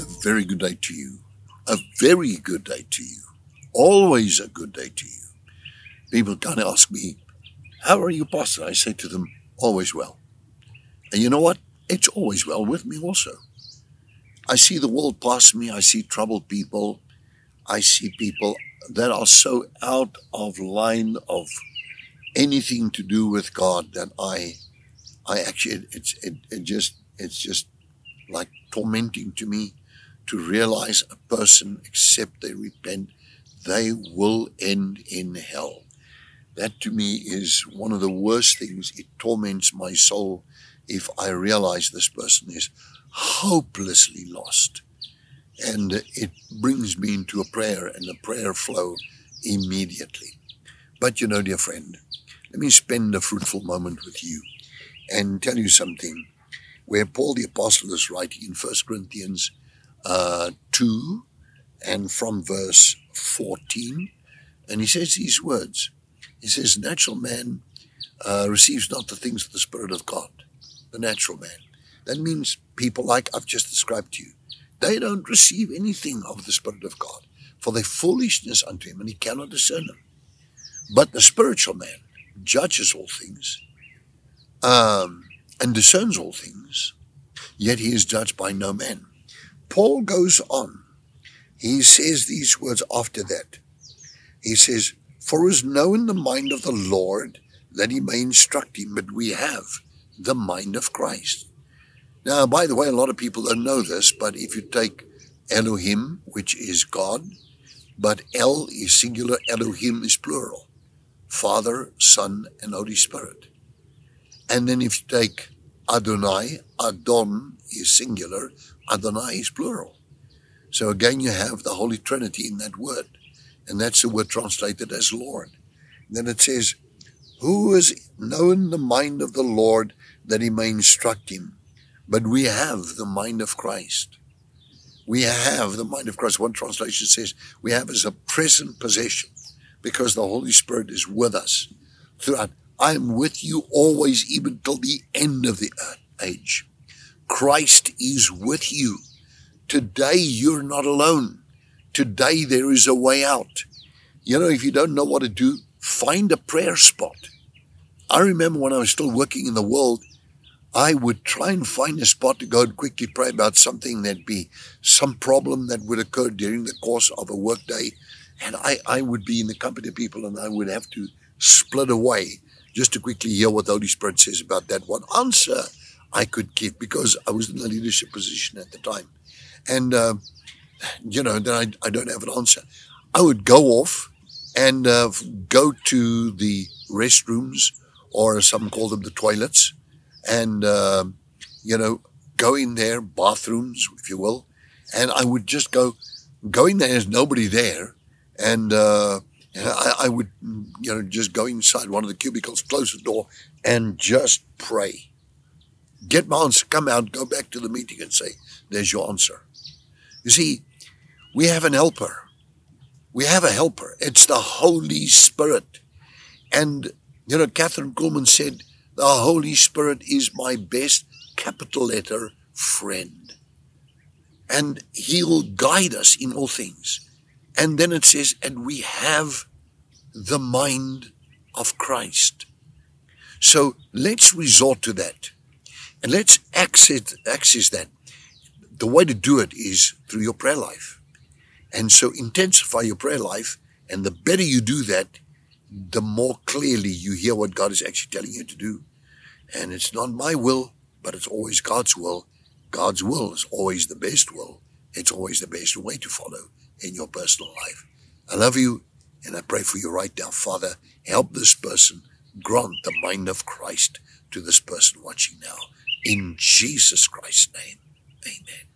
a very good day to you. A very good day to you. Always a good day to you. People kind of ask me, How are you, Pastor? I say to them, Always well. And you know what? It's always well with me also. I see the world pass me. I see troubled people. I see people that are so out of line of anything to do with God that I, I actually, it's, it, it just, it's just like tormenting to me to realize a person, except they repent, they will end in hell. That to me is one of the worst things. It torments my soul if I realize this person is hopelessly lost. And it brings me into a prayer and a prayer flow immediately. But you know, dear friend, let me spend a fruitful moment with you and tell you something where Paul the Apostle is writing in 1 Corinthians uh, 2 and from verse 14. And he says these words. He says, Natural man uh, receives not the things of the Spirit of God, the natural man. That means people like I've just described to you. They don't receive anything of the Spirit of God, for their foolishness unto him, and he cannot discern them. But the spiritual man judges all things, um, and discerns all things, yet he is judged by no man. Paul goes on. He says these words after that. He says, For is known the mind of the Lord that he may instruct him, but we have the mind of Christ. Now, by the way, a lot of people don't know this, but if you take Elohim, which is God, but El is singular, Elohim is plural. Father, Son, and Holy Spirit. And then if you take Adonai, Adon is singular, Adonai is plural. So again, you have the Holy Trinity in that word. And that's the word translated as Lord. And then it says, Who has known the mind of the Lord that he may instruct him? But we have the mind of Christ. We have the mind of Christ. One translation says, We have as a present possession because the Holy Spirit is with us throughout. I am with you always, even till the end of the age. Christ is with you. Today you're not alone. Today there is a way out. You know, if you don't know what to do, find a prayer spot. I remember when I was still working in the world, I would try and find a spot to go and quickly pray about something that would be some problem that would occur during the course of a workday. And I, I would be in the company of people and I would have to split away just to quickly hear what the Holy Spirit says about that one answer I could give because I was in a leadership position at the time. And, uh, you know, then I, I don't have an answer. I would go off and uh, go to the restrooms or some call them the toilets and, uh, you know, go in there, bathrooms, if you will. And I would just go, go in there, there's nobody there. And, uh, I, I would, you know, just go inside one of the cubicles, close the door, and just pray. Get my answer, come out, go back to the meeting and say, there's your answer. You see, we have an helper. We have a helper. It's the Holy Spirit. And, you know, Kathryn Kuhlman said, the Holy Spirit is my best capital letter friend. And he'll guide us in all things. And then it says, and we have the mind of Christ. So let's resort to that. And let's access, access that. The way to do it is through your prayer life. And so intensify your prayer life. And the better you do that, the more clearly you hear what God is actually telling you to do. And it's not my will, but it's always God's will. God's will is always the best will. It's always the best way to follow in your personal life. I love you and I pray for you right now. Father, help this person grant the mind of Christ to this person watching now. In Jesus Christ's name, amen.